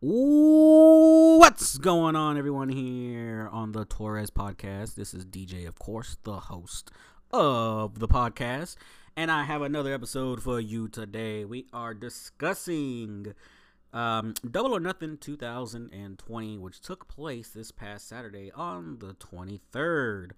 What's going on, everyone, here on the Torres podcast? This is DJ, of course, the host of the podcast, and I have another episode for you today. We are discussing um, Double or Nothing 2020, which took place this past Saturday on the 23rd.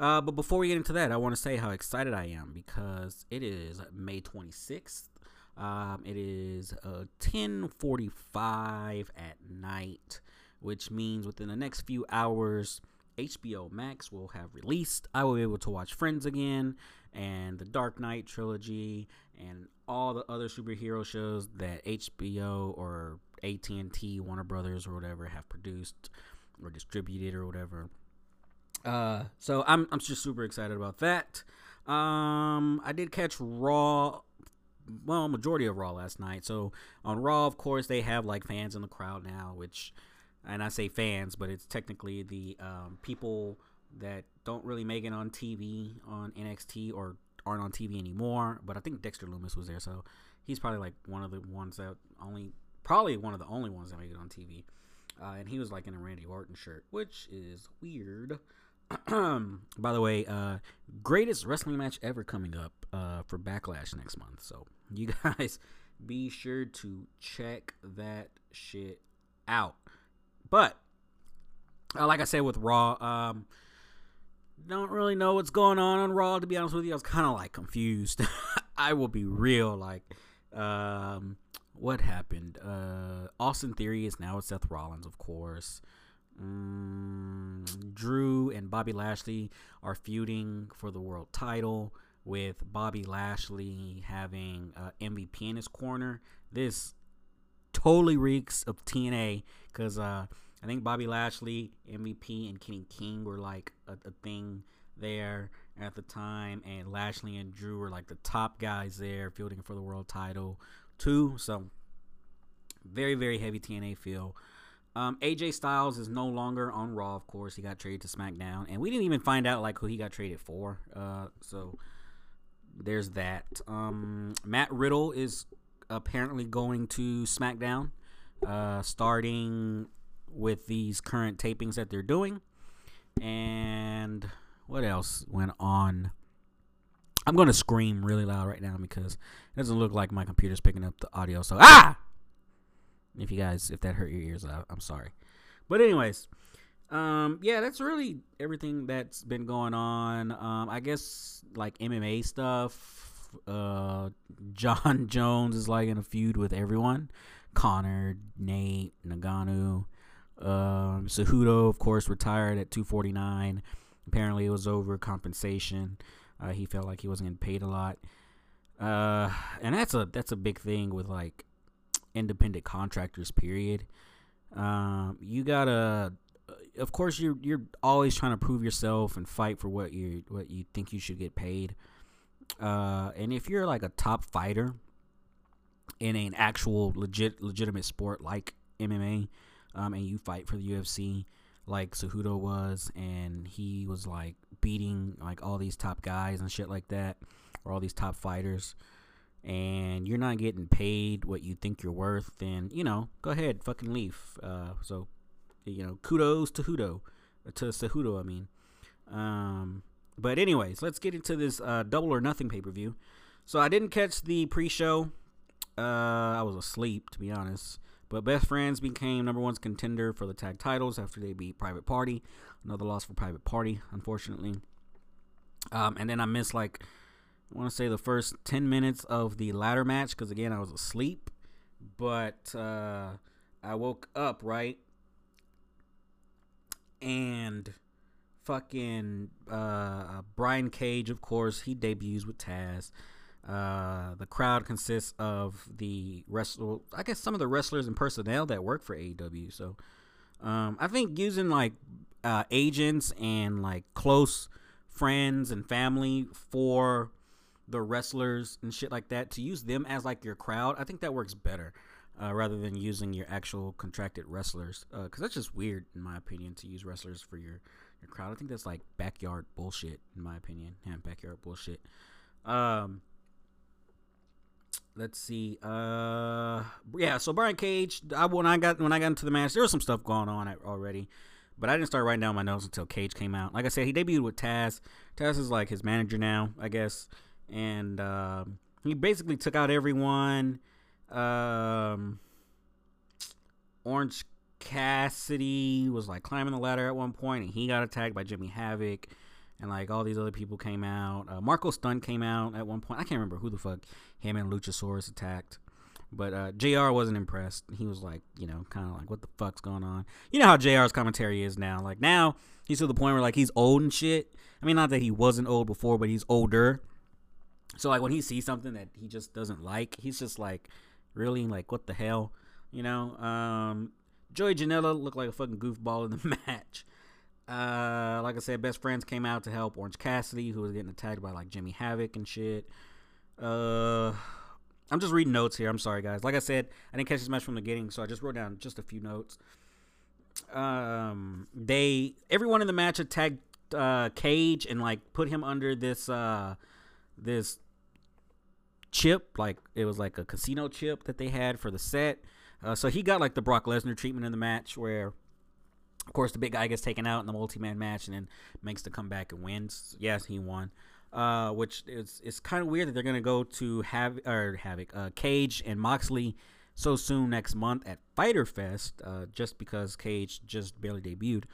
Uh, but before we get into that, I want to say how excited I am because it is May 26th. Um, it is uh, 10:45 at night, which means within the next few hours, HBO Max will have released. I will be able to watch Friends again and the Dark Knight trilogy and all the other superhero shows that HBO or AT&T, Warner Brothers or whatever have produced or distributed or whatever. Uh, so I'm I'm just super excited about that. Um, I did catch Raw, well, majority of Raw last night. So on Raw, of course, they have like fans in the crowd now, which, and I say fans, but it's technically the um, people that don't really make it on TV on NXT or aren't on TV anymore. But I think Dexter Lumis was there, so he's probably like one of the ones that only, probably one of the only ones that make it on TV. Uh, and he was like in a Randy Orton shirt, which is weird. By the way, uh, greatest wrestling match ever coming up uh, for Backlash next month. So you guys be sure to check that shit out. But uh, like I said with Raw, um, don't really know what's going on on Raw. To be honest with you, I was kind of like confused. I will be real. Like, um, what happened? Uh, Austin Theory is now with Seth Rollins, of course. Um, Drew and Bobby Lashley are feuding for the world title, with Bobby Lashley having uh, MVP in his corner. This totally reeks of TNA because uh, I think Bobby Lashley, MVP, and Kenny King were like a, a thing there at the time, and Lashley and Drew were like the top guys there, fielding for the world title too. So very very heavy TNA feel. Um, AJ Styles is no longer on Raw, of course. He got traded to SmackDown, and we didn't even find out like who he got traded for. Uh, so there's that. Um, Matt Riddle is apparently going to SmackDown, uh, starting with these current tapings that they're doing. And what else went on? I'm gonna scream really loud right now because it doesn't look like my computer's picking up the audio. So ah. If you guys, if that hurt your ears, I, I'm sorry. But anyways, um, yeah, that's really everything that's been going on. Um, I guess like MMA stuff. Uh, Jon Jones is like in a feud with everyone. Conor, Nate, Ngannou. Um, Cejudo, of course, retired at 249. Apparently, it was over compensation. Uh, he felt like he wasn't getting paid a lot. Uh, and that's a that's a big thing with like independent contractors. Period. Um, you gotta, of course, you're you're always trying to prove yourself and fight for what you what you think you should get paid. Uh, and if you're like a top fighter in an actual legit legitimate sport like MMA, um, and you fight for the UFC like Cejudo was, and he was like beating like all these top guys and shit like that, or all these top fighters and you're not getting paid what you think you're worth, then you know, go ahead, fucking leave. Uh, so, you know, kudos to Hudo, to Cejudo, I mean. Um, but anyways, let's get into this uh, double or nothing pay per view. So I didn't catch the pre-show. Uh, I was asleep, to be honest. But Best Friends became number one contender for the tag titles after they beat Private Party. Another loss for Private Party, unfortunately. Um, and then I missed like I want to say the first 10 minutes of the ladder match because, again, I was asleep. But uh, I woke up, right? And fucking uh, Brian Cage, of course, he debuts with Taz. Uh, the crowd consists of the wrestler, I guess some of the wrestlers and personnel that work for AEW. So um, I think using like uh, agents and like close friends and family for the wrestlers and shit like that to use them as like your crowd i think that works better uh, rather than using your actual contracted wrestlers because uh, that's just weird in my opinion to use wrestlers for your your crowd i think that's like backyard bullshit in my opinion yeah backyard bullshit um let's see. Uh, yeah. So Brian Cage. I when I got when I got into the match, there was some stuff going on already, but I didn't start writing down my notes until Cage came out. Like I said, he debuted with Taz. Taz is like his manager now, I guess, and uh, he basically took out everyone. Um, Orange Cassidy was like climbing the ladder at one point, and he got attacked by Jimmy Havoc and like all these other people came out. Uh, Marko Stunt came out at one point. I can't remember who the fuck him and Luchasaurus attacked. But uh, JR wasn't impressed. He was like, you know, kind of like, what the fuck's going on? You know how JR's commentary is now. Like now, he's to the point where like he's old and shit. I mean, not that he wasn't old before, but he's older. So like when he sees something that he just doesn't like, he's just like, really, like what the hell, you know? Um, Joey Janela looked like a fucking goofball in the match. Uh, like I said, best friends came out to help Orange Cassidy, who was getting attacked by like Jimmy Havoc and shit. Uh, I'm just reading notes here. I'm sorry, guys. Like I said, I didn't catch this match from the beginning, so I just wrote down just a few notes. Um, they everyone in the match attacked uh, Cage and like put him under this uh this chip, like it was like a casino chip that they had for the set. Uh, so he got like the Brock Lesnar treatment in the match, where of course, the big guy gets taken out in the multi-man match and then makes the comeback and wins. Yes, he won. Uh, which is it's kind of weird that they're gonna go to have or Havoc, uh, Cage and Moxley so soon next month at Fyter Fest, uh, just because Cage just barely debuted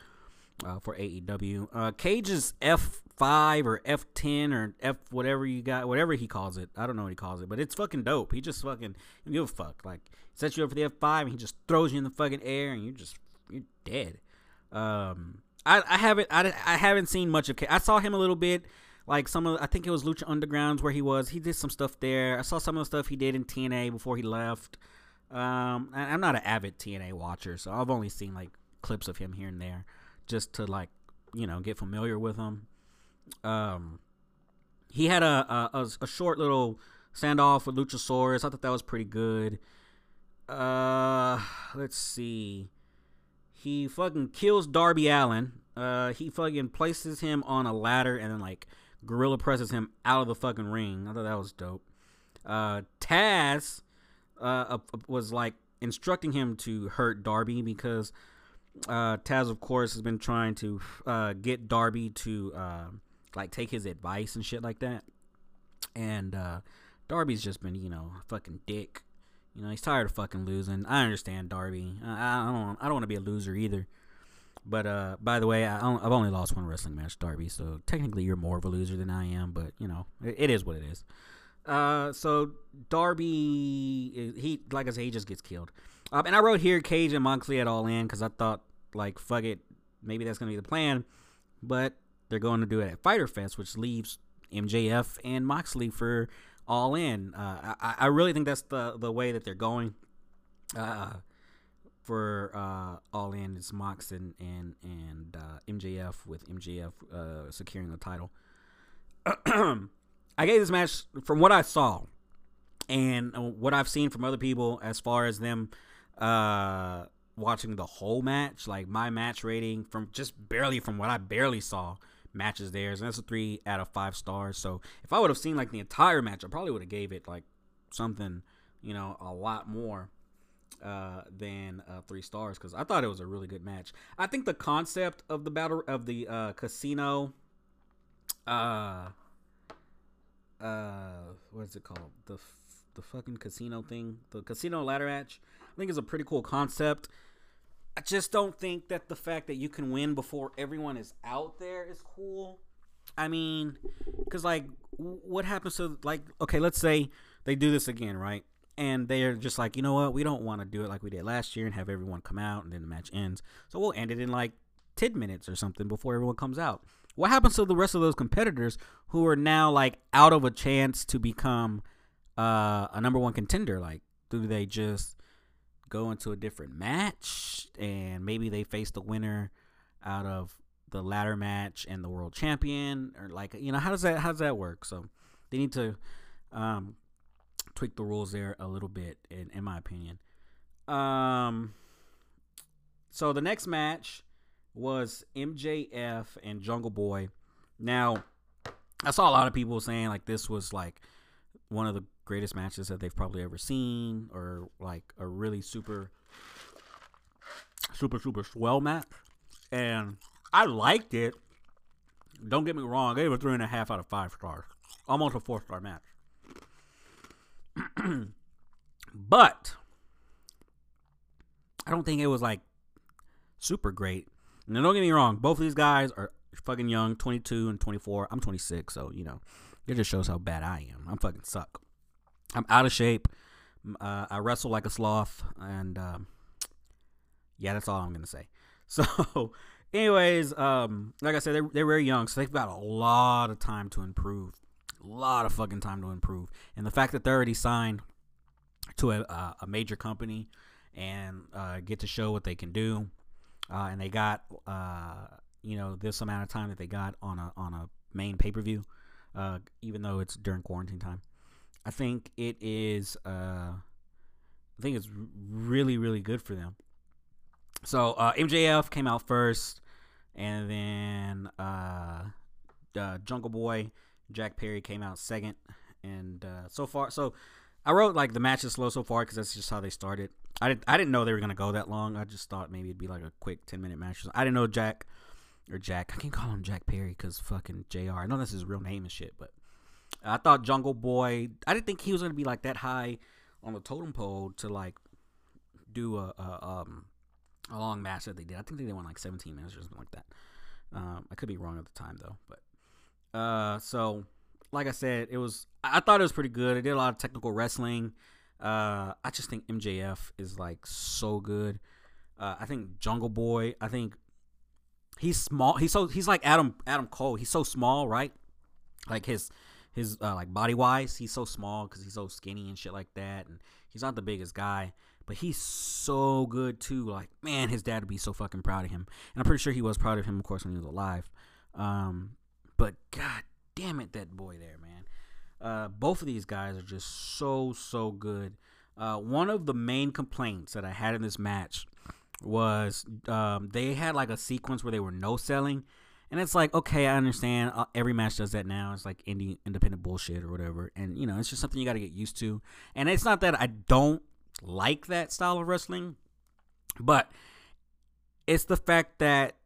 uh, for AEW. Uh, Cage is F five or F ten or F whatever you got, whatever he calls it. I don't know what he calls it, but it's fucking dope. He just fucking give a fuck. Like sets you up for the F five, and he just throws you in the fucking air, and you're just you're dead. Um, I, I haven't I, I haven't seen much of. K- I saw him a little bit, like some of I think it was Lucha Undergrounds where he was. He did some stuff there. I saw some of the stuff he did in TNA before he left. Um, I'm not an avid TNA watcher, so I've only seen like clips of him here and there, just to like you know get familiar with him. Um, he had a a, a short little standoff with Luchasaurus. I thought that was pretty good. Uh, let's see. He fucking kills Darby Allin. Uh, he fucking places him on a ladder and then like gorilla presses him out of the fucking ring. I thought that was dope. Uh, Taz uh, was like instructing him to hurt Darby because uh, Taz, of course, has been trying to uh, get Darby to uh, like take his advice and shit like that. And uh, Darby's just been, you know, fucking dick you know, he's tired of fucking losing. I understand Darby. I, I don't. I don't want to be a loser either. But uh, by the way, I have only lost one wrestling match, Darby. So technically, you're more of a loser than I am. But you know, it, it is what it is. Uh, so Darby, he like I said, he just gets killed. Um, and I wrote here Cage and Moxley at All In because I thought like fuck it, maybe that's gonna be the plan. But they're going to do it at Fyter Fest, which leaves MJF and Moxley for all in. Uh, I, I really think that's the the way that they're going. Uh, for uh, all in, it's Mox and and and uh, MJF with MJF uh, securing the title. I gave this match from what I saw and what I've seen from other people as far as them uh, watching the whole match. Like my match rating from just barely from what I barely saw matches theirs, and that's a three out of five stars. So if I would have seen like the entire match, I probably would have gave it like something, you know, a lot more uh, than uh, three stars because I thought it was a really good match. I think the concept of the battle of the uh, casino, uh, uh, what is it called? The f- the fucking casino thing, the casino ladder match. I think is a pretty cool concept. I just don't think that the fact that you can win before everyone is out there is cool. I mean, because like, what happens to like? Okay, let's say they do this again, right? And they're just like, you know what? We don't want to do it like we did last year and have everyone come out and then the match ends. So we'll end it in like ten minutes or something before everyone comes out. What happens to the rest of those competitors who are now like out of a chance to become uh, a number one contender? Like, do they just go into a different match and maybe they face the winner out of the ladder match and the world champion or like you know how does that how does that work? So they need to um tweak the rules there a little bit in, in my opinion. Um so the next match was MJF and Jungle Boy. Now I saw a lot of people saying like this was like one of the greatest matches that they've probably ever seen, or like a really super, super, super swell match. And I liked it. Don't get me wrong, I gave it three and a half out of five stars. Almost a four star match. but I don't think it was like super great. Now, don't get me wrong, both of these guys are fucking young, 22 and 24. I'm 26, so you know, it just shows how bad I am. I'm fucking suck. I'm out of shape. Uh, I wrestle like a sloth, and um, yeah, that's all I'm gonna say. So, anyways, um, like I said, they're, they're very young, so they've got a lot of time to improve. A lot of fucking time to improve, and the fact that they're already signed to a, a major company and uh, get to show what they can do, uh, and they got uh, you know this amount of time that they got on a on a main pay per view, uh, even though it's during quarantine time. I think it is. Uh, I think it's really really good for them. So uh, MJF came out first, and then uh, uh, Jungle Boy, Jack Perry came out second, and uh, so far, so I wrote like the match is slow so far because that's just how they started. I didn't I didn't know they were gonna go that long. I just thought maybe it'd be like a quick ten minute match. I didn't know Jack or Jack. I can't call him Jack Perry because fucking JR I know that's his real name and shit, but I thought Jungle Boy. I didn't think he was gonna be like that high on the totem pole to like do a, a um a long match that they did. I think they went like 17 minutes or something like that. Um, I could be wrong at the time though, but uh, so like I said, it was. I thought it was pretty good. It did a lot of technical wrestling. Uh, I just think MJF is like so good. Uh, I think Jungle Boy. I think he's small. He's so he's like Adam Adam Cole. He's so small, right? Like his his uh, like body wise, he's so small because he's so skinny and shit like that, and he's not the biggest guy. But he's so good too. Like man, his dad would be so fucking proud of him, and I'm pretty sure he was proud of him, of course, when he was alive. Um, but god damn it, that boy there, man. Uh, both of these guys are just so so good. Uh, one of the main complaints that I had in this match was um, they had like a sequence where they were no selling, and it's like okay, I understand. Uh, every match does that now. It's like indie independent bullshit or whatever, and you know it's just something you got to get used to. And it's not that I don't like that style of wrestling, but it's the fact that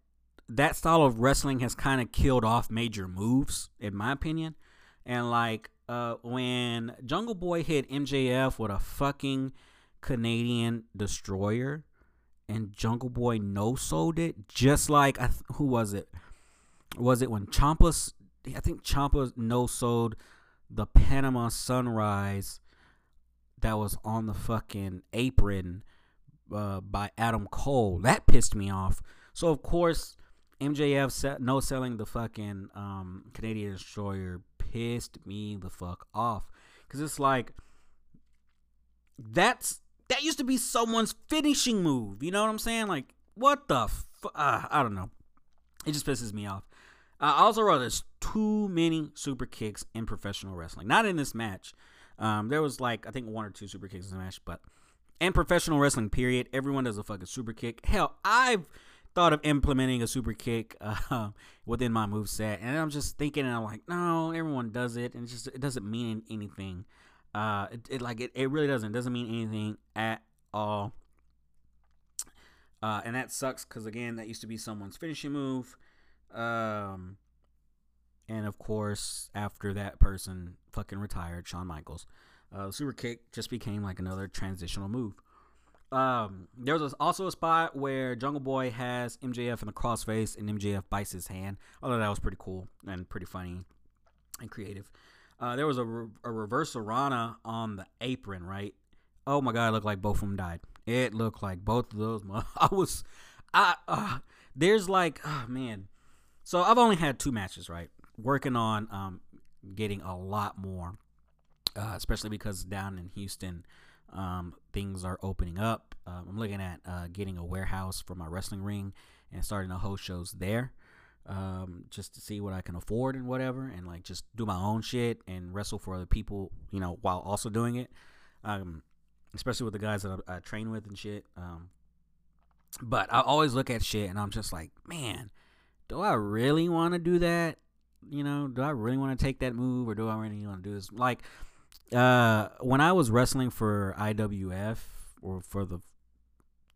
that style of wrestling has kind of killed off major moves, in my opinion. And like uh, when Jungle Boy hit MJF with a fucking Canadian destroyer, and Jungle Boy no sold it, just like th- who was it? Was it when Ciampa? I think Ciampa no sold the Panama Sunrise that was on the fucking apron uh, by Adam Cole. That pissed me off. So of course MJF no selling the fucking um, Canadian Destroyer pissed me the fuck off because it's like that's that used to be someone's finishing move. You know what I'm saying? Like what the fu- uh, I don't know. It just pisses me off. I also wrote there's too many super kicks in professional wrestling. Not in this match. Um, there was like I think one or two super kicks in the match, but in professional wrestling, period, everyone does a fucking super kick. Hell, I've thought of implementing a super kick uh, within my move set, and I'm just thinking, and I'm like, no, everyone does it, and it just it doesn't mean anything. Uh, it, it like it, it really doesn't. It doesn't mean anything at all. Uh, and that sucks because again, that used to be someone's finishing move. Um, and of course, after that person fucking retired, Shawn Michaels, uh, super kick just became like another transitional move. Um, there was also a spot where Jungle Boy has MJF in the crossface and MJF bites his hand. Although that was pretty cool and pretty funny and creative. Uh, there was a, re- a reverse-a-rana on the apron, right? Oh my god, it looked like both of them died. It looked like both of those. I was, I, uh, there's like, oh man. So I've only had two matches, right? Working on um, getting a lot more, uh, especially because down in Houston, um, things are opening up. Um, I'm looking at uh, getting a warehouse for my wrestling ring and starting to host shows there, um, just to see what I can afford and whatever, and like just do my own shit and wrestle for other people, you know, while also doing it. Um, especially with the guys that I, I train with and shit. Um, but I always look at shit and I'm just like, man, do I really want to do that? You know, do I really want to take that move or do I really want to do this? Like, uh, when I was wrestling for IWF or for the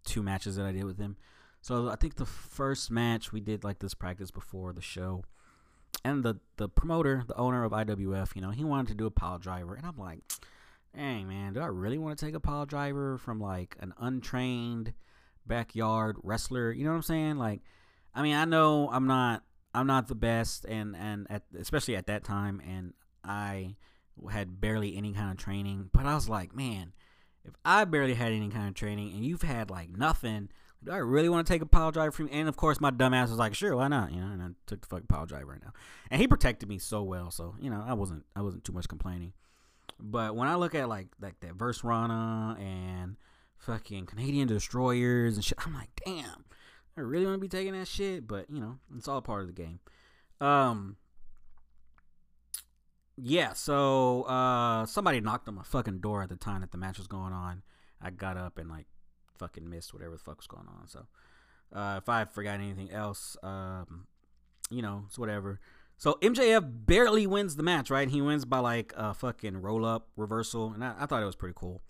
two matches that I did with him, so I think the first match we did like this practice before the show, and the the promoter, the owner of IWF, you know, he wanted to do a pile driver, and I'm like, dang man, do I really want to take a pile driver from like an untrained backyard wrestler? You know what I'm saying? Like, I mean, I know I'm not I'm not the best, and and at, especially at that time, and I had barely any kind of training. But I was like, man, if I barely had any kind of training, and you've had like nothing, do I really want to take a pile driver from you? And of course, my dumbass was like, sure, why not? You know, and I took the fucking pile driver right now, and he protected me so well, so you know, I wasn't I wasn't too much complaining. But when I look at like like that verse Rana and fucking Canadian destroyers and shit, I'm like, damn I really want to be taking that shit, but you know, it's all part of the game. Um, yeah. So uh, somebody knocked on my fucking door at the time that the match was going on. I got up and like fucking missed whatever the fuck was going on. So uh, if I forgot anything else, um, you know, it's whatever. So MJF barely wins the match, right? He wins by like a fucking roll up reversal, and I, I thought it was pretty cool.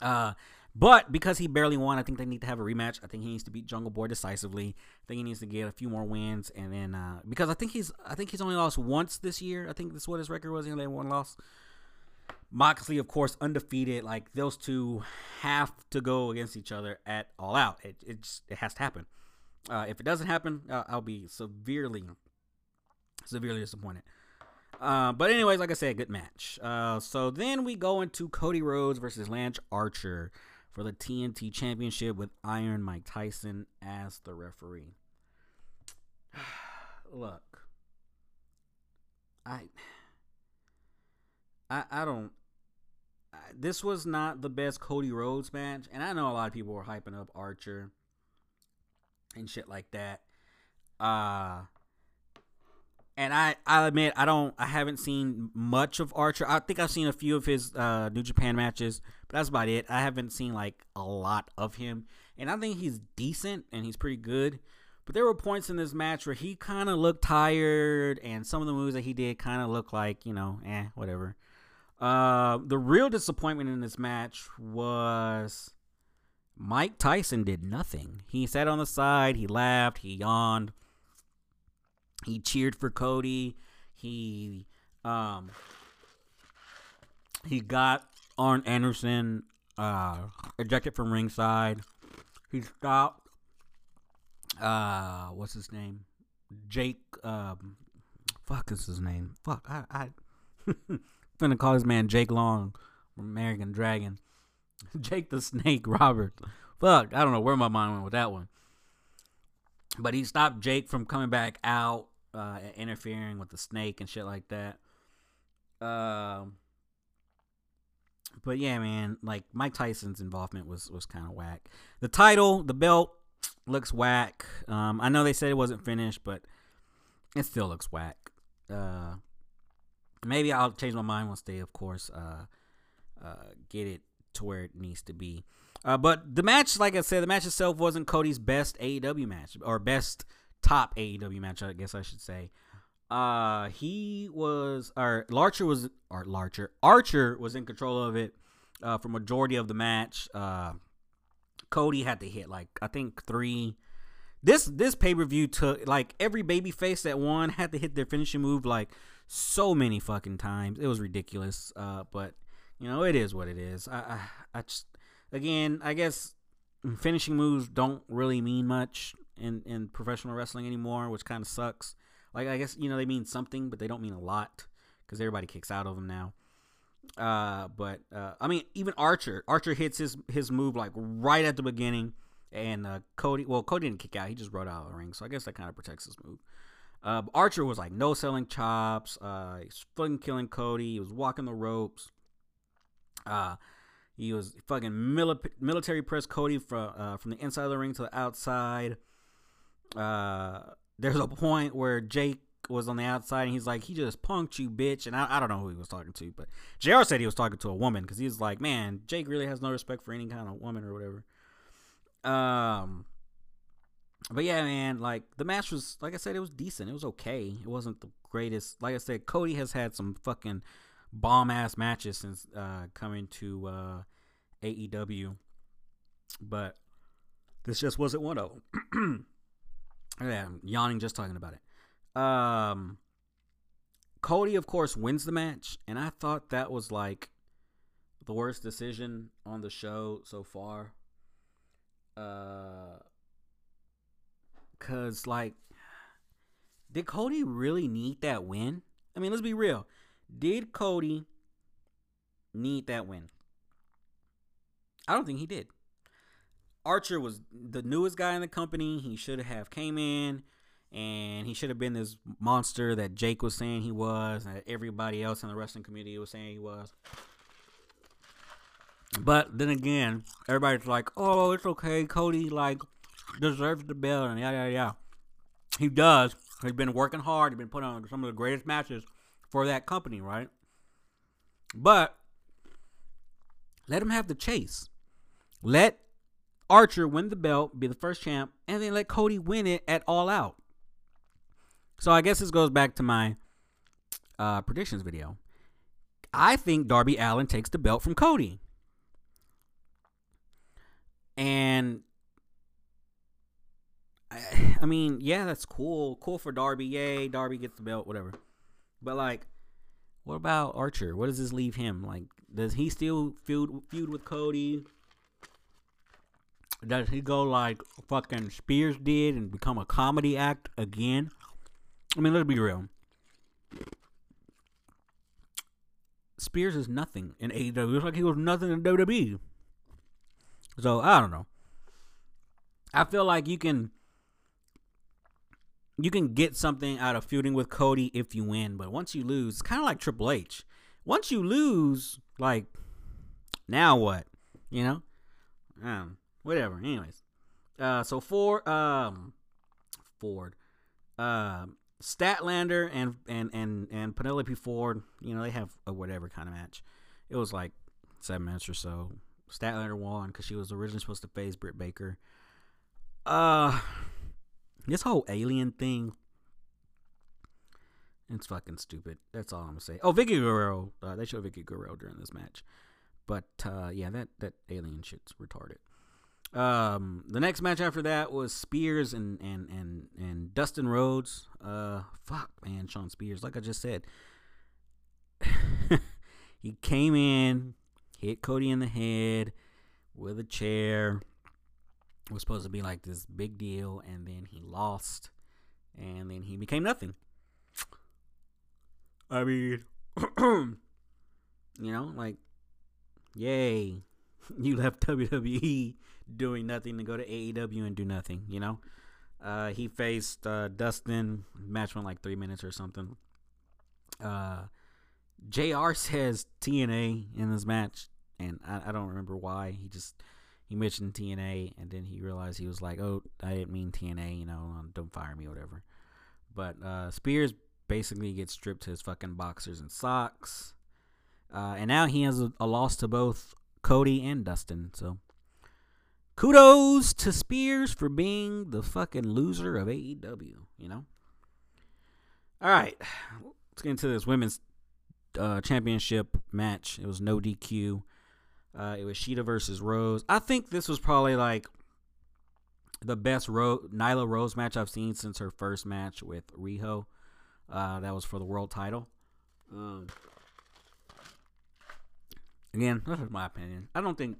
Uh, but because he barely won, I think they need to have a rematch. I think he needs to beat Jungle Boy decisively. I think he needs to get a few more wins, and then uh, because I think he's I think he's only lost once this year. I think that's what his record was. He only had one loss. Moxley, of course, undefeated. Like those two have to go against each other at all out. It it, just, it has to happen. Uh, if it doesn't happen, uh, I'll be severely, severely disappointed. Uh, but anyways, like I said, good match. Uh, so then we go into Cody Rhodes versus Lance Archer for the TNT Championship with Iron Mike Tyson as the referee. Look, I, I, I don't. I, this was not the best Cody Rhodes match, and I know a lot of people were hyping up Archer and shit like that. Uh and I, I admit I don't I haven't seen much of Archer. I think I've seen a few of his uh, New Japan matches, but that's about it. I haven't seen like a lot of him, and I think he's decent and he's pretty good. But there were points in this match where he kind of looked tired, and some of the moves that he did kind of looked like you know, eh, whatever. Uh, the real disappointment in this match was Mike Tyson did nothing. He sat on the side, he laughed, he yawned he cheered for Cody. He um he got Arn Anderson uh ejected from ringside. He stopped uh what's his name? Jake um fuck is his name. Fuck I I gonna call this man Jake Long American Dragon. Jake the Snake Roberts. Fuck, I don't know where my mind went with that one. But he stopped Jake from coming back out uh, interfering with the snake and shit like that. Um, but yeah, man, like Mike Tyson's involvement was was kind of whack. The title, the belt, looks whack. Um, I know they said it wasn't finished, but it still looks whack. Uh, maybe I'll change my mind once they, of course, uh, uh, get it to where it needs to be. Uh, but the match, like I said, the match itself wasn't Cody's best AEW match or best top AEW match, I guess I should say. Uh, he was, or Larcher was, or Larcher, Archer was in control of it uh, for majority of the match. Uh, Cody had to hit like I think three. This this pay per view took like every baby face that won had to hit their finishing move like so many fucking times. It was ridiculous. Uh, but you know it is what it is. I I, I just again I guess finishing moves don't really mean much in in professional wrestling anymore, which kind of sucks. Like I guess you know they mean something, but they don't mean a lot because everybody kicks out of them now. Uh, but uh, I mean, even Archer, Archer hits his his move like right at the beginning, and uh, Cody, well, Cody didn't kick out; he just rode out of the ring, so I guess that kind of protects his move. Uh, Archer was like no selling chops. Uh, he's fucking killing Cody. He was walking the ropes. Uh, he was fucking mili- military press Cody from uh, from the inside of the ring to the outside uh, there's a point where Jake was on the outside and he's like, he just punked you, bitch. And I, I don't know who he was talking to, but JR said he was talking to a woman because he was like, man, Jake really has no respect for any kind of woman or whatever. Um, but yeah, man, like the match was, like I said, it was decent. It was okay. It wasn't the greatest. Like I said, Cody has had some fucking bomb ass matches since uh, coming to uh, AEW, but this just wasn't one of them. yeah, I'm yawning just talking about it. Um, Cody, of course, wins the match, and I thought that was like the worst decision on the show so far. Uh, cause like, did Cody really need that win? I mean, let's be real. Did Cody need that win? I don't think he did. Archer was the newest guy in the company. He should have came in and he should have been this monster that Jake was saying he was, that everybody else in the wrestling community was saying he was. But then again, everybody's like, "Oh, it's okay. Cody like deserves the belt," and yeah, yeah, yeah. He does. He's been working hard. He's been putting on some of the greatest matches for that company, right? But let him have the chase. Let Archer win the belt, be the first champ, and then let Cody win it at All Out. So I guess this goes back to my uh, predictions video. I think Darby Allin takes the belt from Cody. And I, I mean, yeah, that's cool. Cool for Darby. Yay, Darby gets the belt, whatever. But like, what about Archer? What does this leave him? Like, does he still feud feud with Cody? Does he go like fucking Spears did and become a comedy act again? I mean, let's be real. Spears is nothing in AEW. It's like he was nothing in WWE. So I don't know. I feel like you can you can get something out of feuding with Cody if you win, but once you lose, it's kind of like Triple H. Once you lose, like now what? You know? Um, whatever. Anyways, uh, so for um, Ford, uh, Statlander and and and and Penelope Ford, you know, they have a whatever kind of match. It was like seven minutes or so. Statlander won because she was originally supposed to face Britt Baker. Uh, this whole alien thing, it's fucking stupid. That's all I'm gonna say. Oh, Vickie Guerrero. Uh, they showed Vickie Guerrero during this match, but uh, yeah, that that alien shit's retarded. Um, the next match after that was Spears and and and and Dustin Rhodes. Uh, fuck, man, Shawn Spears. Like I just said, he came in, hit Cody in the head with a chair. It was supposed to be like this big deal, and then he lost, and then he became nothing. I mean, you know, like, yay, you left WWE doing nothing to go to AEW and do nothing, you know? Uh, he faced uh, Dustin. Match went like three minutes or something. Uh, JR says TNA in this match, and I, I, don't remember why. He just he mentioned TNA, and then he realized he was like, "Oh, I didn't mean TNA," you know, um, don't fire me, whatever. But uh, Spears basically gets stripped to his fucking boxers and socks, uh, and now he has a, a loss to both Cody and Dustin. So kudos to Spears for being the fucking loser of AEW, you know? All right, let's get into this women's uh, championship match. It was no DQ. Uh, it was Shida versus Rose. I think this was probably like the best Ro- Nyla Rose match I've seen since her first match with Riho. Uh, that was for the world title. Um, again, this is my opinion. I don't think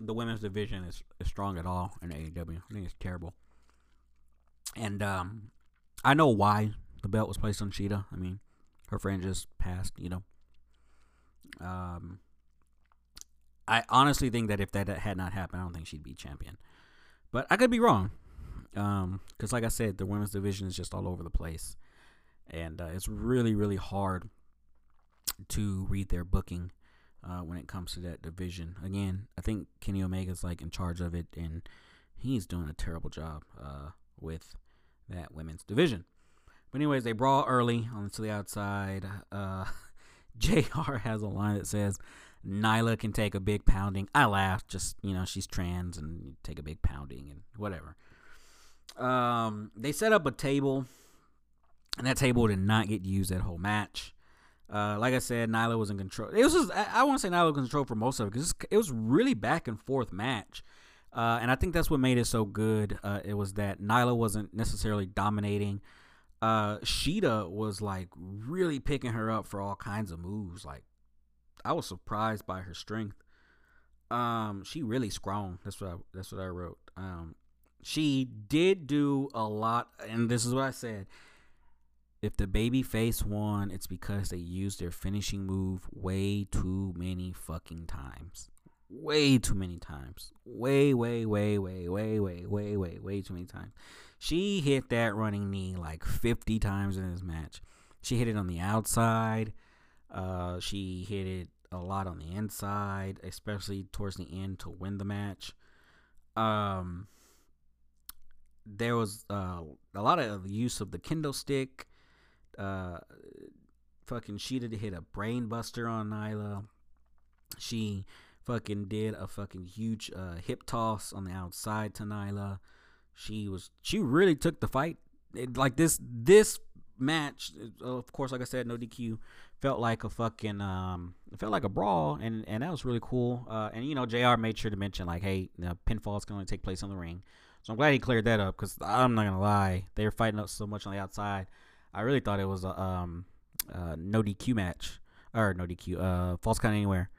the women's division is, is strong at all in AEW. I think it's terrible. And um, I know why the belt was placed on Shida. I mean, her friend just passed, you know. Um, I honestly think that if that had not happened, I don't think she'd be champion. But I could be wrong. Um, because like I said, the women's division is just all over the place, and uh, it's really, really hard to read their booking uh, when it comes to that division. Again, I think Kenny Omega's like in charge of it, and he's doing a terrible job uh, with that women's division. But anyways, they brawl early onto the outside. Uh, JR has a line that says, "Nyla can take a big pounding." I laugh, just you know, she's trans and take a big pounding and whatever. Um, they set up a table, and that table did not get used that whole match. Uh, like I said, Nyla was in control. It was just, I, I want to say Nyla was in control for most of it because it was really back and forth match. Uh, and I think that's what made it so good. Uh, it was that Nyla wasn't necessarily dominating. Uh, Shida was like really picking her up for all kinds of moves. Like I was surprised by her strength. Um, she really strong. That's what I, that's what I wrote. Um, she did do a lot, and this is what I said. If the baby face won, it's because they used their finishing move way too many fucking times. Way too many times. Way, way, way, way, way, way, way, way, way too many times. She hit that running knee like 50 times in this match. She hit it on the outside. Uh, she hit it a lot on the inside, especially towards the end to win the match. Um, there was uh, a lot of use of the kendo stick. Uh, fucking she did hit a brainbuster on Nyla. She fucking did a fucking huge uh, hip toss on the outside to Nyla. She was she really took the fight. It, like this this match, of course, like I said, no DQ felt like a fucking um, it felt like a brawl, and and that was really cool. Uh, and you know, JR made sure to mention like, hey, you know, pinfalls can only take place on the ring. So I'm glad he cleared that up because I'm not gonna lie, they were fighting up so much on the outside. I really thought it was a um, uh, no DQ match or no DQ, uh, false count anywhere.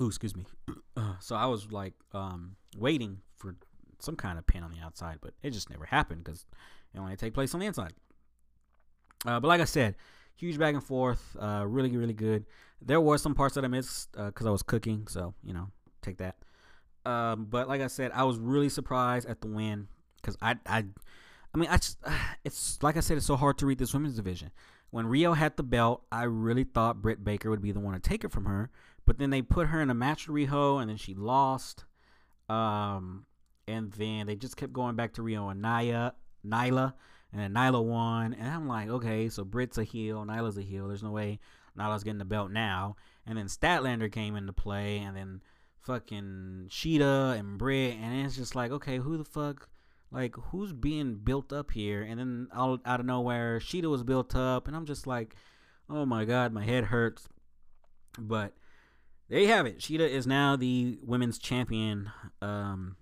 Ooh, excuse me. Uh, so I was like um, waiting for some kind of pin on the outside, but it just never happened because it only take place on the inside. Uh, but like I said, huge back and forth, uh, really really good. There were some parts that I missed because uh, I was cooking, so you know, take that. Um, but like I said, I was really surprised at the win because I, I, I mean, I just, it's like I said, it's so hard to read this women's division. When Riho had the belt, I really thought Britt Baker would be the one to take it from her, but then they put her in a match with Riho, and then she lost. Um, and then they just kept going back to Riho and Naya, Nyla, and then Nyla won, and I'm like, okay, so Britt's a heel, Nyla's a heel. There's no way Nyla's getting the belt now. And then Statlander came into play, and then fucking Shida and Britt, and it's just like, okay, who the fuck, like, who's being built up here? And then out, out of nowhere, Shida was built up, and I'm just like, oh my god, my head hurts. But there you have it. Shida is now the women's champion. Um,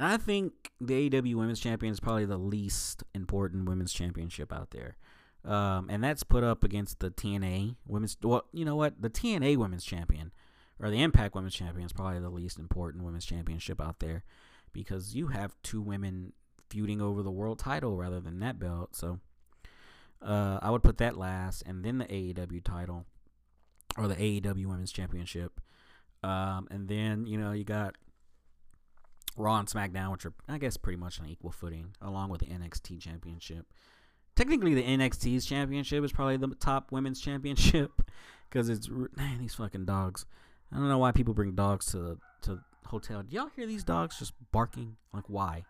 and I think the AEW Women's Champion is probably the least important women's championship out there. Um, and that's put up against the TNA Women's. Well, you know what? The TNA Women's Champion or the Impact Women's Champion is probably the least important women's championship out there because you have two women feuding over the world title rather than that belt. So uh, I would put that last, and then the AEW title or the AEW Women's Championship. Um, and then you know you got Raw and SmackDown, which are I guess pretty much on equal footing, along with the NXT Championship. Technically, the NXT's championship is probably the top women's championship because it's man, these fucking dogs. I don't know why people bring dogs to to hotel. Do y'all hear these dogs just barking? Like why?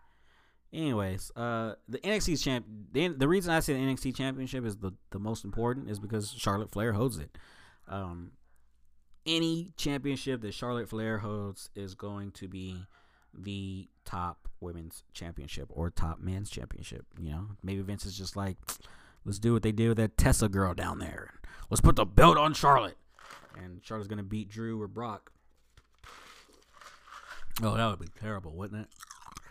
Anyways, uh, the NXT champ. The, the reason I say the NXT championship is the the most important is because Charlotte Flair holds it. Um, any championship that Charlotte Flair holds is going to be the top women's championship or top men's championship. You know, maybe Vince is just like, let's do what they did with that Tessa girl down there. Let's put the belt on Charlotte, and Charlotte's gonna beat Drew or Brock. Oh, that would be terrible, wouldn't it?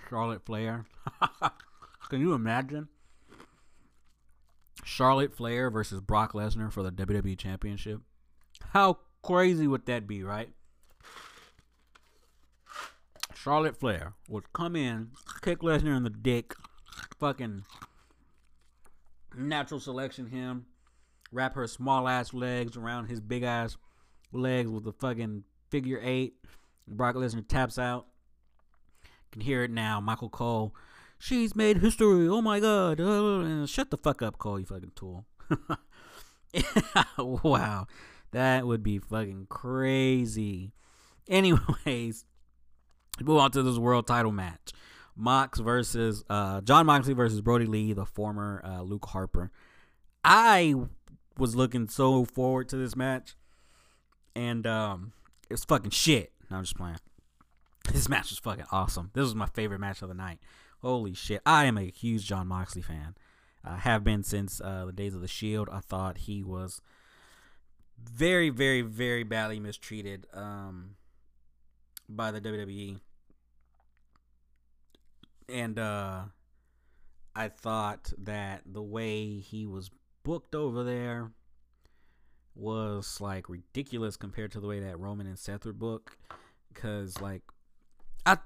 Charlotte Flair. Can you imagine? Charlotte Flair versus Brock Lesnar for the WWE Championship. How crazy would that be, right? Charlotte Flair would come in, kick Lesnar in the dick, fucking natural selection him, wrap her small ass legs around his big ass legs with a fucking figure eight. Brock Lesnar taps out. Can hear it now. Michael Cole, she's made history. Oh my god! Uh, shut the fuck up, Cole. You fucking tool. wow, that would be fucking crazy. Anyways, move on to this world title match. Mox versus uh, Jon Moxley versus Brodie Lee, the former uh, Luke Harper. I was looking so forward to this match, and um, it's fucking shit. No, I'm just playing. This match was fucking awesome. This was my favorite match of the night. Holy shit! I am a huge Jon Moxley fan. I have been since uh, the days of the Shield. I thought he was very, very, very badly mistreated um, by the WWE, and uh, I thought that the way he was booked over there was like ridiculous compared to the way that Roman and Seth were booked. Because like, I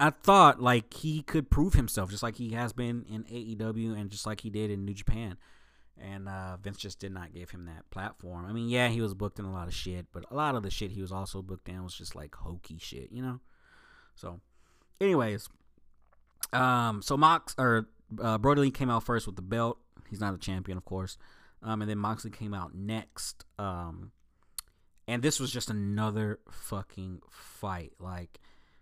I thought like he could prove himself just like he has been in AEW and just like he did in New Japan. And uh, Vince just did not give him that platform. I mean, yeah, he was booked in a lot of shit, but a lot of the shit he was also booked in was just like hokey shit, you know. So, anyways, um, so Mox or uh, Lee came out first with the belt. He's not a champion, of course. Um, and then Moxley came out next. Um, and this was just another fucking fight. Like,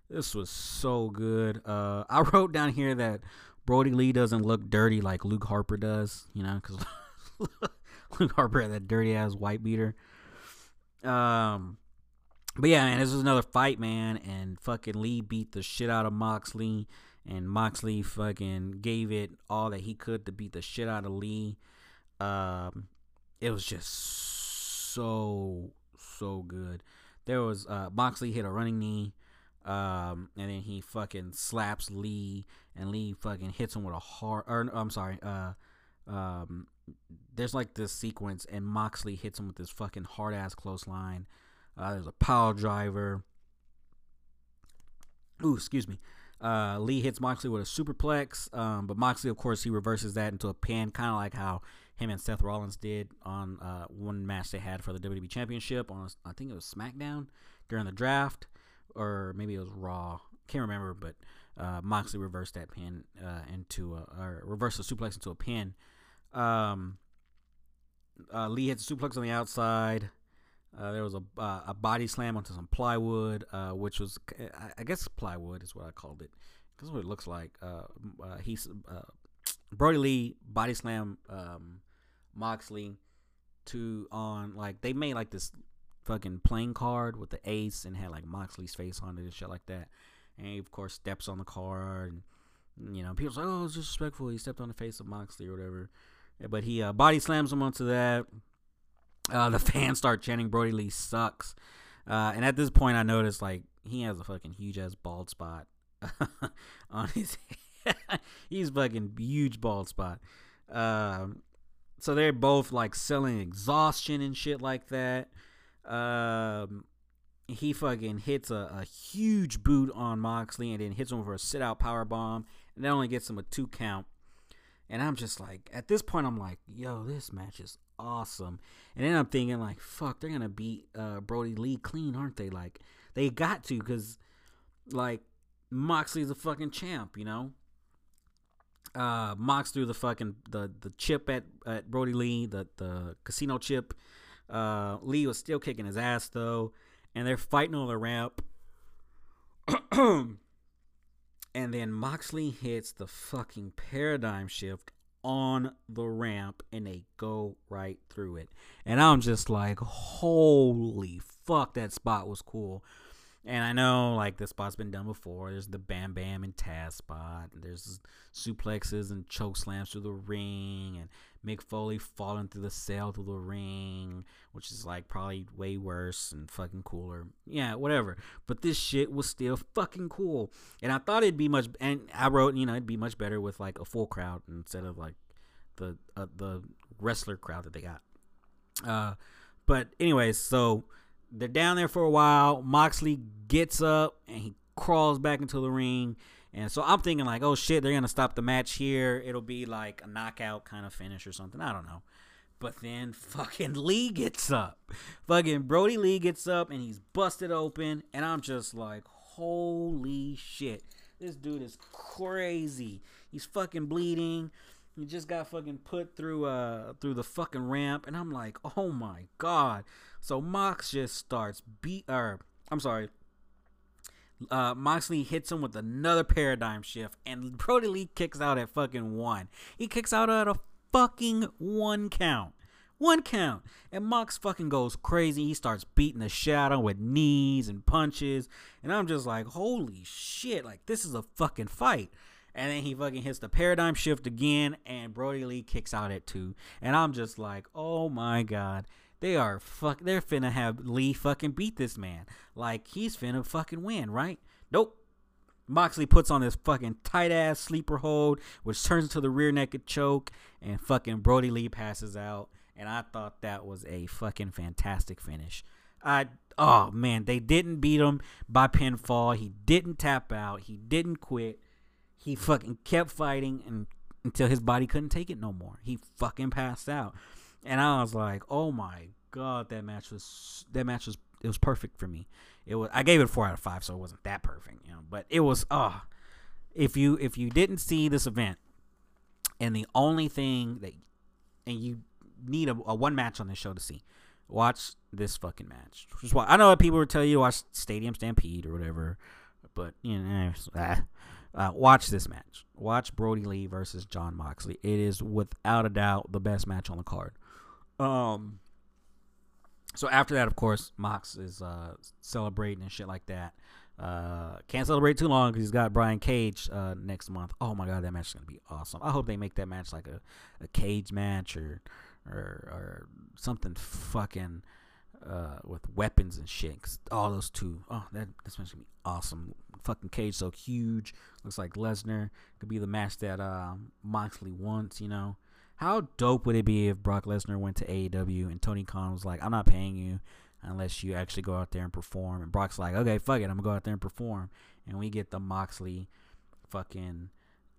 this was so good. Uh, I wrote down here that Brodie Lee doesn't look dirty like Luke Harper does, you know, because Luke Harper had that dirty ass white beater. Um, but yeah, man, this was another fight, man, and fucking Lee beat the shit out of Moxley, and Moxley fucking gave it all that he could to beat the shit out of Lee. Um, it was just so so good. There was uh, Moxley hit a running knee, um, and then he fucking slaps Lee, and Lee fucking hits him with a hard. Or I'm sorry. Uh, um, there's like this sequence, and Moxley hits him with this fucking hard ass clothesline. Uh, there's a power driver. Ooh, excuse me. Uh, Lee hits Moxley with a superplex, um, but Moxley, of course, he reverses that into a pin, kind of like how him and Seth Rollins did on uh, one match they had for the WWE Championship on I think it was SmackDown during the draft, or maybe it was Raw. Can't remember, but uh, Moxley reversed that pin uh, into a or reversed the suplex into a pin. Um, uh, Lee hits a suplex on the outside. Uh, there was a uh, a body slam onto some plywood, which was I, guess plywood is what I called it. That's what it looks like. he's Brodie Lee body slam um, Moxley to on like they made like this fucking playing card with the ace and had like Moxley's face on it and shit like that. And he of course steps on the card and you know people's like oh it's disrespectful he stepped on the face of Moxley or whatever. But he uh, body slams him onto that. Uh, the fans start chanting Brodie Lee sucks. Uh, and at this point I noticed like he has a fucking huge ass bald spot on his head. He's fucking huge bald spot. Um, so they're both like selling exhaustion and shit like that. Um, he fucking hits a, a huge boot on Moxley and then hits him for a sit out power bomb, and that only gets him a two count. And I'm just like, at this point, I'm like, yo, this match is awesome. And then I'm thinking, like, fuck, they're gonna beat uh, Brodie Lee clean, aren't they? Like, they got to, cause like Moxley's a fucking champ, you know uh, Mox threw the fucking the the chip at at Brodie Lee, the the casino chip. Uh, Lee was still kicking his ass though, and they're fighting on the ramp. and then Moxley hits the fucking paradigm shift on the ramp and they go right through it. And I'm just like, holy fuck, that spot was cool. And I know like this spot's been done before. There's the Bam Bam and Taz spot. There's suplexes and choke slams through the ring, and Mick Foley falling through the cell through the ring, which is like probably way worse and fucking cooler. Yeah, whatever. But this shit was still fucking cool, and I thought it'd be much. And I wrote, you know, it'd be much better with like a full crowd instead of like the uh, the wrestler crowd that they got. Uh, but anyways, so they're down there for a while. Moxley gets up and he crawls back into the ring. And so I'm thinking like, oh shit, they're gonna stop the match here. It'll be like a knockout kind of finish or something. I don't know. But then fucking Lee gets up. Fucking Brodie Lee gets up and he's busted open. And I'm just like, holy shit. This dude is crazy. He's fucking bleeding. He just got fucking put through uh through the fucking ramp. And I'm like, oh my god. So Mox just starts beat or I'm sorry. Uh, Moxley hits him with another paradigm shift, and Brodie Lee kicks out at fucking one. He kicks out at a fucking one count. One count. And Mox fucking goes crazy. He starts beating the out with knees and punches. And I'm just like, holy shit, like this is a fucking fight. And then he fucking hits the paradigm shift again, and Brodie Lee kicks out at two. And I'm just like, oh my god. They are fuck. They're finna have Lee fucking beat this man. Like he's finna fucking win, right? Nope. Moxley puts on this fucking tight ass sleeper hold, which turns into the rear naked choke, and fucking Brodie Lee passes out. And I thought that was a fucking fantastic finish. I oh man, they didn't beat him by pinfall. He didn't tap out. He didn't quit. He fucking kept fighting and until his body couldn't take it no more. He fucking passed out. And I was like, "Oh my god, that match was that match was it was perfect for me. It was I gave it 4 out of 5, so it wasn't that perfect, you know, but it was uh if you if you didn't see this event and the only thing that and you need a, a one match on this show to see watch this fucking match. Just why I know people would tell you to watch Stadium Stampede or whatever, but you know, ah, uh, watch this match. Watch Brodie Lee versus Jon Moxley. It is without a doubt the best match on the card. Um. So after that, of course, Mox is uh, celebrating and shit like that. Uh, can't celebrate too long because he's got Brian Cage uh, next month. Oh my god, that match is gonna be awesome. I hope they make that match like a, a cage match or or or something fucking uh, with weapons and shit. Cause all those two, oh, that this match gonna be awesome. Fucking Cage so huge, looks like Lesnar could be the match that uh, Moxley wants. You know, how dope would it be if Brock Lesnar went to AEW and Tony Khan was like, "I'm not paying you unless you actually go out there and perform," and Brock's like, "Okay, fuck it, I'm gonna go out there and perform," and we get the Moxley fucking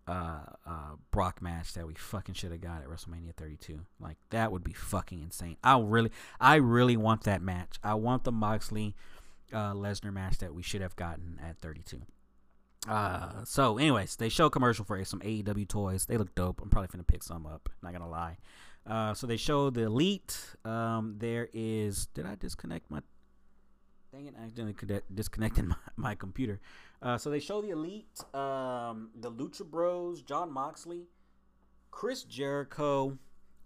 uh, uh, Brock match that we fucking should have got at WrestleMania 32. Like that would be fucking insane. I really, I really want that match. I want the Moxley uh, Lesnar match that we should have gotten at 32. Uh, so anyways, they show commercial for some AEW toys. They look dope. I'm probably gonna pick some up. Not gonna lie. Uh, so they show the Elite. Um, there is. Did I disconnect my? Dang it! I accidentally disconnected my, my computer. Uh, so they show the Elite, um, the Lucha Bros, Jon Moxley, Chris Jericho,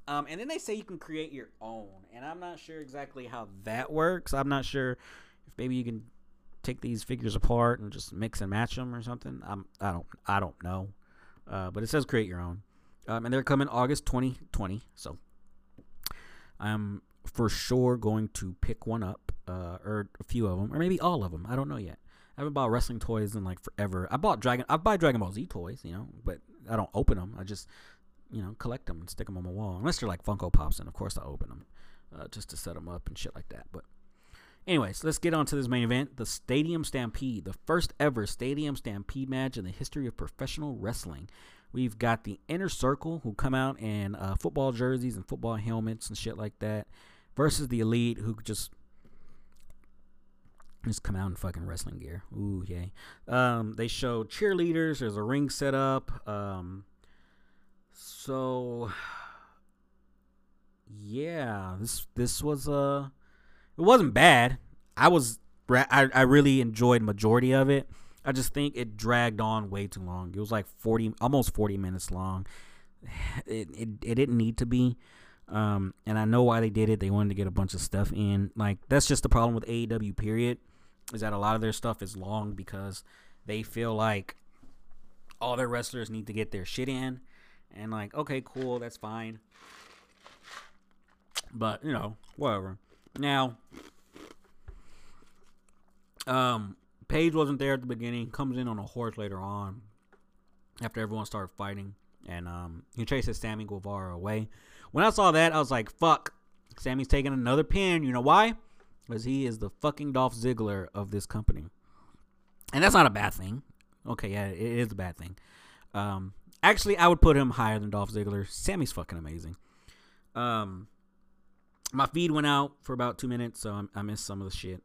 um, and then they say you can create your own. And I'm not sure exactly how that works. I'm not sure if maybe you can take these figures apart and just mix and match them or something. I'm I don't I don't know. Uh, but it says create your own. Um, and they're coming August 2020. So I'm for sure going to pick one up, uh, or a few of them, or maybe all of them. I don't know yet. I haven't bought wrestling toys in like forever. I bought Dragon. I buy Dragon Ball Z toys, you know, but I don't open them. I just, you know, collect them and stick them on my wall. Unless they're like Funko Pops, and of course I open them, uh, just to set them up and shit like that. But, anyways, let's get on to this main event: the Stadium Stampede, the first ever Stadium Stampede match in the history of professional wrestling. We've got the Inner Circle who come out in uh, football jerseys and football helmets and shit like that, versus the Elite who just just come out in fucking wrestling gear. Ooh, yay. Um, they show cheerleaders. There's a ring set up. Um, so yeah, this this was uh it wasn't bad. I was I, I really enjoyed majority of it. I just think it dragged on way too long. It was like 40 almost 40 minutes long. It it, it didn't need to be. Um, and I know why they did it. They wanted to get a bunch of stuff in. Like that's just the problem with AEW period is that a lot of their stuff is long because they feel like all their wrestlers need to get their shit in and like okay cool that's fine but you know whatever now um Page wasn't there at the beginning comes in on a horse later on after everyone started fighting and um he chases Sammy Guevara away when I saw that I was like fuck Sammy's taking another pin you know why because he is the fucking Dolph Ziggler of this company. And that's not a bad thing. Okay, yeah, it is a bad thing. Um, actually, I would put him higher than Dolph Ziggler. Sammy's fucking amazing. Um, my feed went out for about two minutes, so I, I missed some of the shit.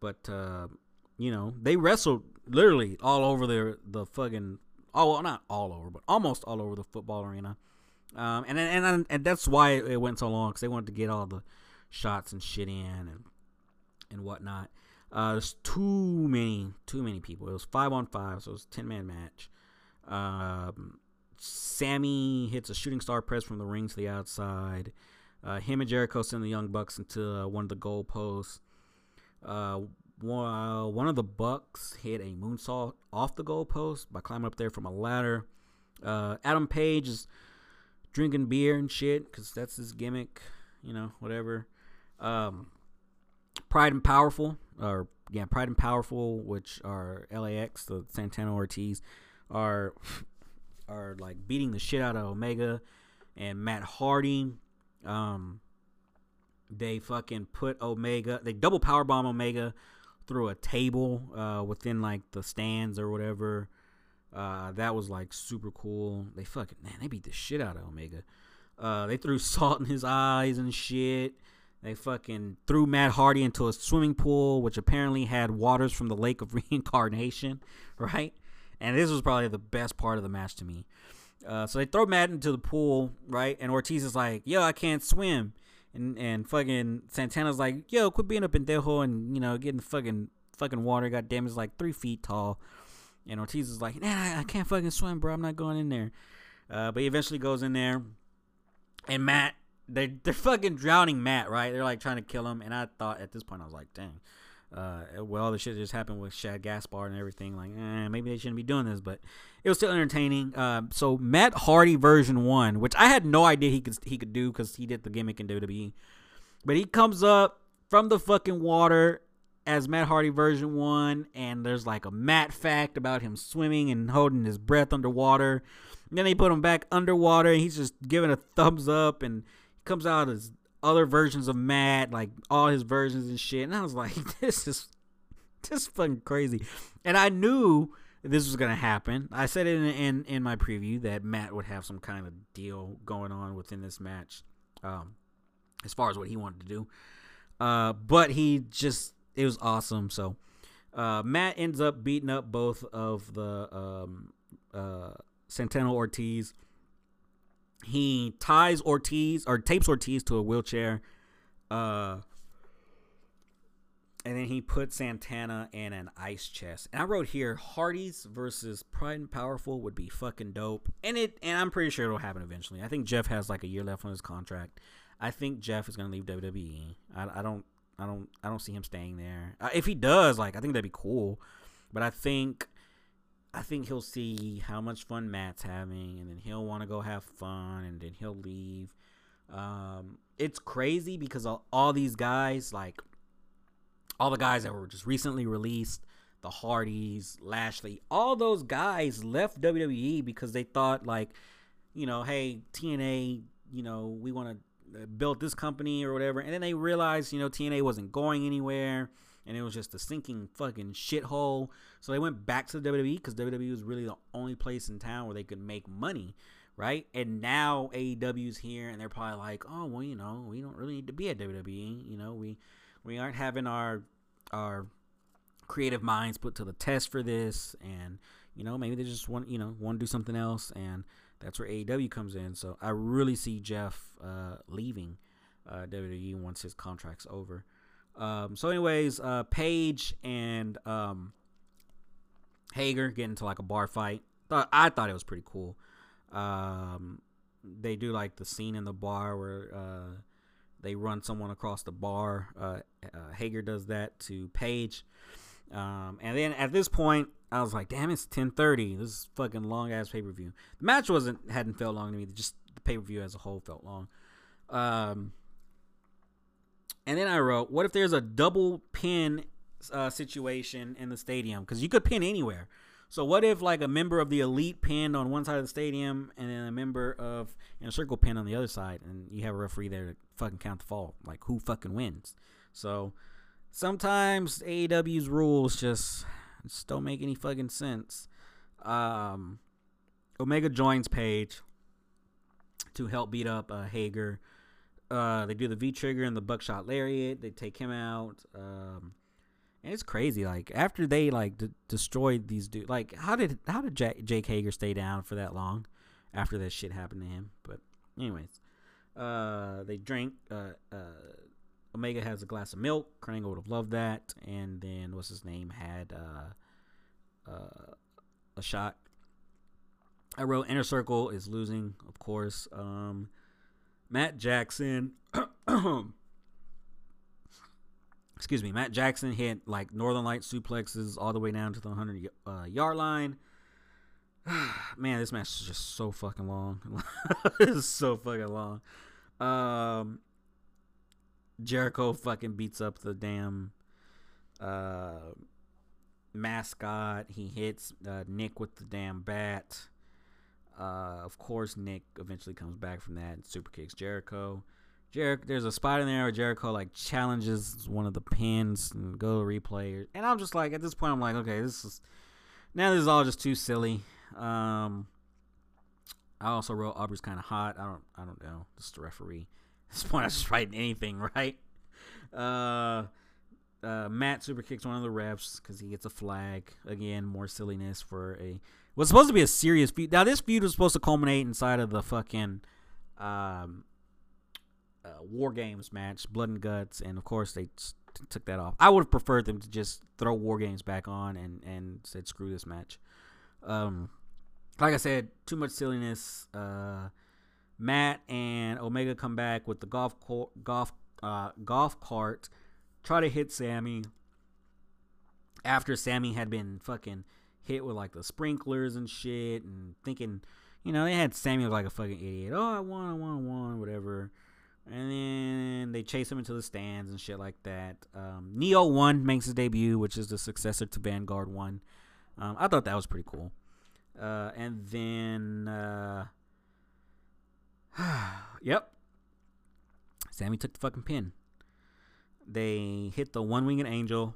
But uh, you know, they wrestled literally all over the the fucking oh, well, not all over, but almost all over the football arena. Um, and and and, and that's why it went so long because they wanted to get all the shots and shit in and and whatnot. Uh, there's too many, too many people. It was five on five, so it was ten man match. Um, Sammy hits a shooting star press from the ring to the outside. Uh, him and Jericho send the Young Bucks into uh, one of the goal posts. Uh, while one of the Bucks hit a moonsault off the goalpost by climbing up there from a ladder. Uh, Adam Page is drinking beer and shit because that's his gimmick, you know, whatever. Um, Pride and Powerful, or yeah, Pride and Powerful, which are LAX, the Santana Ortiz, are are like beating the shit out of Omega and Matt Hardy. Um, they fucking put Omega, they double power bomb Omega through a table uh, within like the stands or whatever. Uh, that was like super cool. They fucking man, they beat the shit out of Omega. Uh, they threw salt in his eyes and shit. They fucking threw Matt Hardy into a swimming pool, which apparently had waters from the Lake of Reincarnation, right? And this was probably the best part of the match to me. Uh, so they throw Matt into the pool, right? And Ortiz is like, "Yo, I can't swim," and and fucking Santana's like, "Yo, quit being a pendejo and you know getting fucking fucking water. God damn, it's like three feet tall." And Ortiz is like, "Nah, I can't fucking swim, bro. I'm not going in there." Uh, but he eventually goes in there, and Matt, they they're fucking drowning Matt, right? They're like trying to kill him, and I thought at this point I was like, "Dang." Uh, well, the shit just happened with Shad Gaspard and everything. Like, eh, maybe they shouldn't be doing this, but it was still entertaining. Uh, so Matt Hardy version one, which I had no idea he could he could do because he did the gimmick in WWE, but he comes up from the fucking water as Matt Hardy version one, and there's like a Matt fact about him swimming and holding his breath underwater. And then they put him back underwater, and he's just giving a thumbs up, and he comes out as other versions of Matt, like all his versions and shit. And I was like, this is this is fucking crazy. And I knew this was gonna happen. I said it in, in in my preview that Matt would have some kind of deal going on within this match, um, as far as what he wanted to do. Uh, but he just it was awesome. So uh, Matt ends up beating up both of the um, uh, Ortiz he ties Ortiz or tapes Ortiz to a wheelchair. Uh, and then he put Santana in an ice chest. And I wrote here Hardy's versus Pride and Powerful would be fucking dope. And it and I'm pretty sure it'll happen eventually. I think Jeff has like a year left on his contract. I think Jeff is gonna leave WWE. I, I don't I don't I don't see him staying there. Uh, if he does, like I think that'd be cool. But I think I think he'll see how much fun Matt's having, and then he'll want to go have fun, and then he'll leave. Um, it's crazy because all, all these guys, like all the guys that were just recently released, the Hardys, Lashley, all those guys left WWE because they thought like, you know, hey TNA, you know, we want to uh, build this company or whatever, and then they realized, you know, TNA wasn't going anywhere and it was just a sinking fucking shithole. So they went back to the WWE because WWE was really the only place in town where they could make money, right? And now AEW's here, and they're probably like, oh well, you know, we don't really need to be at WWE. You know, we we aren't having our our creative minds put to the test for this, and you know, maybe they just want you know want to do something else, and that's where AEW comes in. So I really see Jeff uh, leaving uh, WWE once his contract's over. Um, so, anyways, uh, Page and um, Hager get into like a bar fight. Thought I thought it was pretty cool. Um, they do like the scene in the bar where uh, they run someone across the bar. Uh, uh, Hager does that to Page, um, and then at this point, I was like, "Damn, it's ten thirty. This is fucking long ass pay per view." The match wasn't hadn't felt long to me. Just the pay per view as a whole felt long. Um, and then I wrote, what if there's a double pin uh, situation in the stadium? Because you could pin anywhere. So what if like a member of the elite pinned on one side of the stadium and then a member of Inner Circle pin on the other side, and you have a referee there to fucking count the fall? Like who fucking wins? So sometimes AEW's rules just just don't make any fucking sense. Um, Omega joins Page to help beat up uh, Hager. Uh, they do the V trigger and the buckshot lariat. They take him out. Um, and it's crazy. Like after they like d- destroyed these dudes, like how did how did J- Jake Hager stay down for that long after that shit happened to him? But anyways, uh, they drink. Uh, uh, Omega has a glass of milk. Kurt would have loved that. And then what's his name had uh, uh, a shot. I wrote Inner Circle is losing, of course. Um, Matt Jackson excuse me, Matt Jackson hit like Northern Light suplexes all the way down to the 100 uh, yard line. Man, this match is just so fucking long. it's so fucking long. Um, Jericho fucking beats up the damn uh, mascot. He hits uh, Nick with the damn bat. Uh, of course, Nick eventually comes back from that and super kicks Jericho. Jericho, there's a spot in there where Jericho like challenges one of the pins and go to replay, and I'm just like, at this point, I'm like, okay, this is now this is all just too silly. Um, I also wrote Aubrey's kind of hot. I don't, I don't know. Just the referee. At this point, I just writing anything, right? Uh, uh, Matt super kicks one of the refs because he gets a flag. Again, more silliness for a was supposed to be a serious feud. Now this feud was supposed to culminate inside of the fucking um, uh, War Games match, Blood and Guts, and of course they t- took that off. I would have preferred them to just throw War Games back on and and said screw this match. Um, like I said, too much silliness. Uh, Matt and Omega come back with the golf co- golf uh, golf cart, try to hit Sammy. After Sammy had been fucking hit with like the sprinklers and shit, and thinking, you know, they had Sammy like a fucking idiot. Oh, I won, I won, I won, whatever. And then they chase him into the stands and shit like that. Um, Neo One makes his debut, which is the successor to Vanguard One. Um, I thought that was pretty cool. Uh, and then, uh, yep, Sammy took the fucking pin. They hit the one winged angel.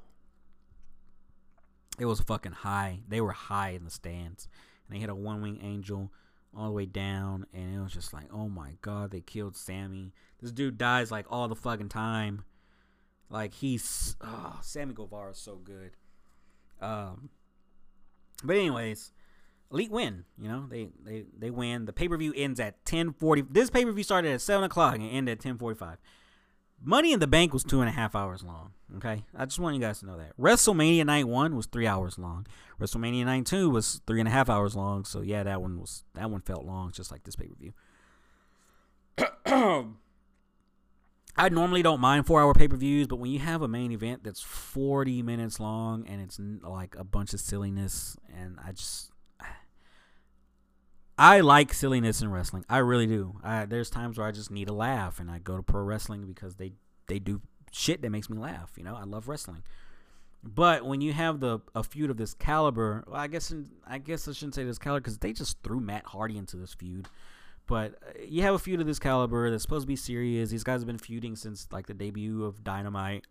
It was fucking high. They were high in the stands. And they hit a one wing angel all the way down. And it was just like, oh my god, they killed Sammy. This dude dies like all the fucking time. Like he's oh, Sammy Guevara is so good. Um but anyways, Elite win. You know, they they they win. The pay per view ends at ten forty. This pay per view started at seven o'clock and ended at ten forty five. Money in the Bank was two and a half hours long. Okay, I just want you guys to know that. WrestleMania Night One was three hours long. WrestleMania Night Two was three and a half hours long. So yeah, that one was that one felt long, just like this pay per view. I normally don't mind four hour pay per views, but when you have a main event that's 40 minutes long and it's like a bunch of silliness, and I just. I like silliness in wrestling. I really do. I, there's times where I just need a laugh, and I go to pro wrestling because they they do shit that makes me laugh. You know, I love wrestling. But when you have the a feud of this caliber, well, I guess I guess I shouldn't say this caliber because they just threw Matt Hardy into this feud. But uh, you have a feud of this caliber that's supposed to be serious. These guys have been feuding since like the debut of Dynamite,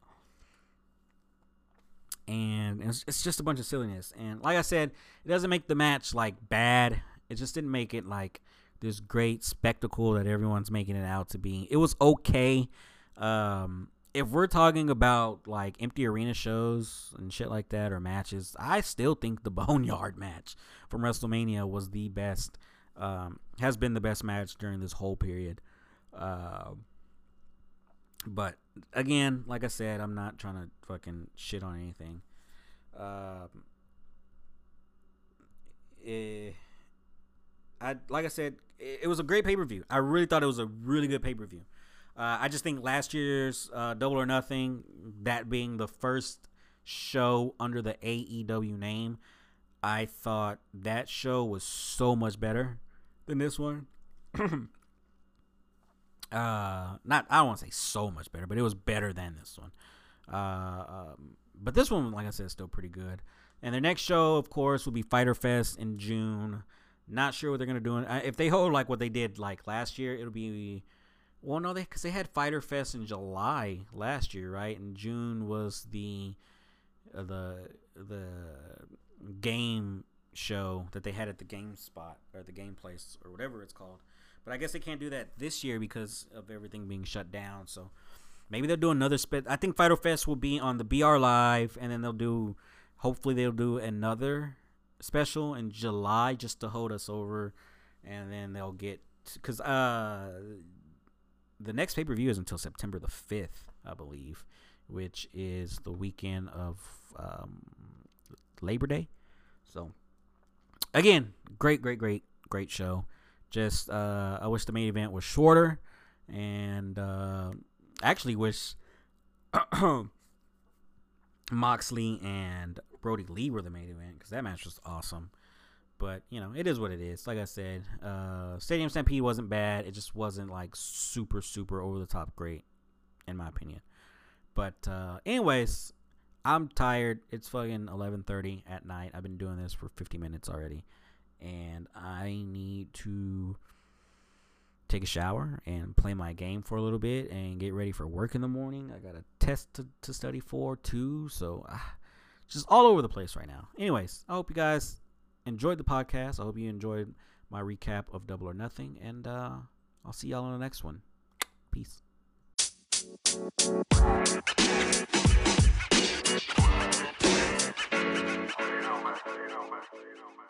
and it's, it's just a bunch of silliness. And like I said, it doesn't make the match like bad. It just didn't make it like this great spectacle that everyone's making it out to be. It was okay. Um, if we're talking about like empty arena shows and shit like that or matches, I still think the Boneyard match from WrestleMania was the best um, has been the best match during this whole period. Uh, but again, like I said, I'm not trying to fucking shit on anything. Uh, eh, I like I said, it, it was a great pay per view. I really thought it was a really good pay per view. Uh, I just think last year's uh, Double or Nothing, that being the first show under the AEW name, I thought that show was so much better than this one. uh, not I don't want to say so much better, but it was better than this one. Uh, um, but this one, like I said, is still pretty good. And their next show, of course, will be Fyter Fest in June. Not sure what they're gonna do. If they hold like what they did like last year, it'll be. Well, no, they because they had Fyter Fest in July last year, right? And June was the uh, the the game show that they had at the game spot or the game place or whatever it's called. But I guess they can't do that this year because of everything being shut down. So maybe they'll do another spit. I think Fyter Fest will be on the BR Live, and then they'll do. Hopefully, they'll do another special in July just to hold us over, and then they'll get because uh the next pay per view is until September the fifth, I believe, which is the weekend of um, Labor Day. So again, great, great, great, great show. Just uh, I wish the main event was shorter, and uh, actually wish Moxley and Brodie Lee were the main event because that match was awesome. But you know, it is what it is. Like I said, uh, Stadium Stampede wasn't bad. It just wasn't like super, super over the top great, in my opinion. But uh, anyways, I'm tired. It's fucking 11:30 at night. I've been doing this for 50 minutes already, and I need to take a shower and play my game for a little bit and get ready for work in the morning. I got a test to, to study for too, so uh, just all over the place right now. Anyways, I hope you guys enjoyed the podcast. I hope you enjoyed my recap of Double or Nothing, and uh, I'll see y'all on the next one. Peace. You know, man. You know, man. You know, man.